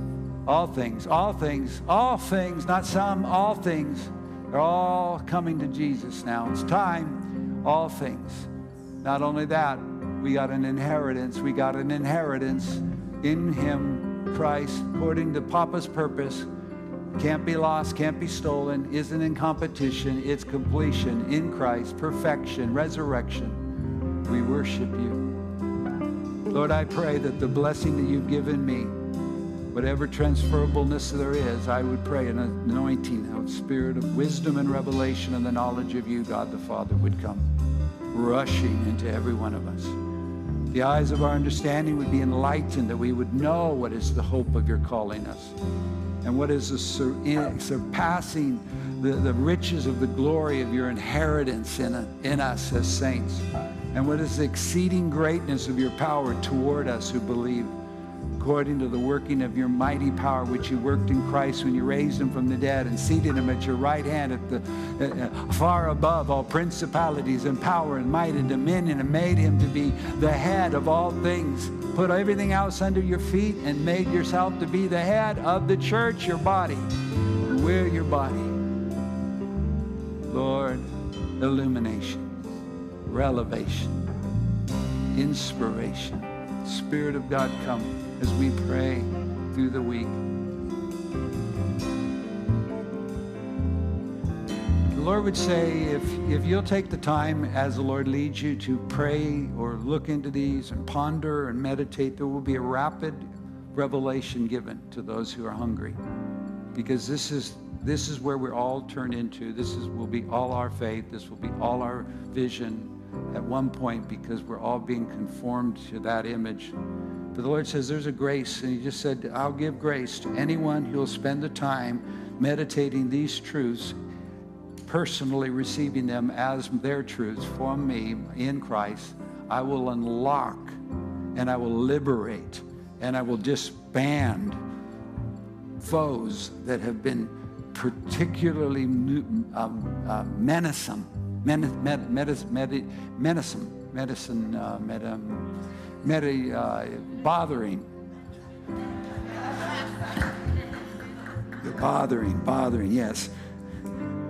all things, all things, all things, not some, all things they're all coming to Jesus now. It's time, all things. Not only that, we got an inheritance. We got an inheritance in Him, Christ, according to Papa's purpose. Can't be lost, can't be stolen, isn't in competition. It's completion in Christ, perfection, resurrection. We worship you. Lord, I pray that the blessing that you've given me, whatever transferableness there is, I would pray an anointing of spirit of wisdom and revelation and the knowledge of you, God the Father, would come rushing into every one of us. The eyes of our understanding would be enlightened, that we would know what is the hope of your calling us and what is the sur- surpassing the, the riches of the glory of your inheritance in, a, in us as saints, and what is the exceeding greatness of your power toward us who believe according to the working of your mighty power, which you worked in Christ when you raised him from the dead and seated him at your right hand at the uh, uh, far above all principalities and power and might and dominion, and made him to be the head of all things. Put everything else under your feet and made yourself to be the head of the church, your body. We're your body. Lord, illumination, revelation, inspiration. Spirit of God, come as we pray through the week. The Lord would say, if, if you'll take the time as the Lord leads you to pray or look into these and ponder and meditate, there will be a rapid revelation given to those who are hungry. Because this is this is where we're all turned into. This is will be all our faith. This will be all our vision at one point because we're all being conformed to that image but the Lord says there's a grace, and He just said, I'll give grace to anyone who will spend the time meditating these truths, personally receiving them as their truths from me in Christ. I will unlock and I will liberate and I will disband foes that have been particularly um, uh, menacing, men, med, med, med, menacing, medicine, uh, med, um, med, uh, bothering. bothering, bothering, yes.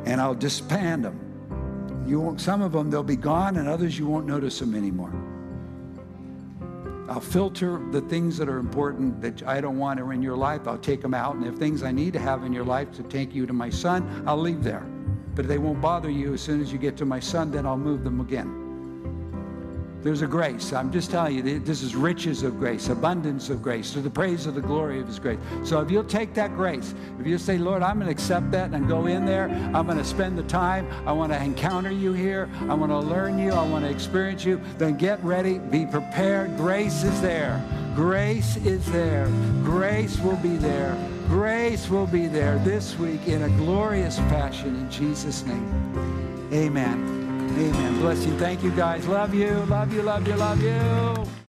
And I'll disband them. You won't, some of them, they'll be gone, and others, you won't notice them anymore. I'll filter the things that are important that I don't want are in your life. I'll take them out. And if things I need to have in your life to take you to my son, I'll leave there. But they won't bother you as soon as you get to my son, then I'll move them again. There's a grace. I'm just telling you, this is riches of grace, abundance of grace, to the praise of the glory of His grace. So if you'll take that grace, if you'll say, Lord, I'm going to accept that and go in there, I'm going to spend the time, I want to encounter you here, I want to learn you, I want to experience you, then get ready, be prepared. Grace is there. Grace is there. Grace will be there. Grace will be there this week in a glorious fashion in Jesus' name. Amen. Amen. Bless you. Thank you, guys. Love you. Love you. Love you. Love you.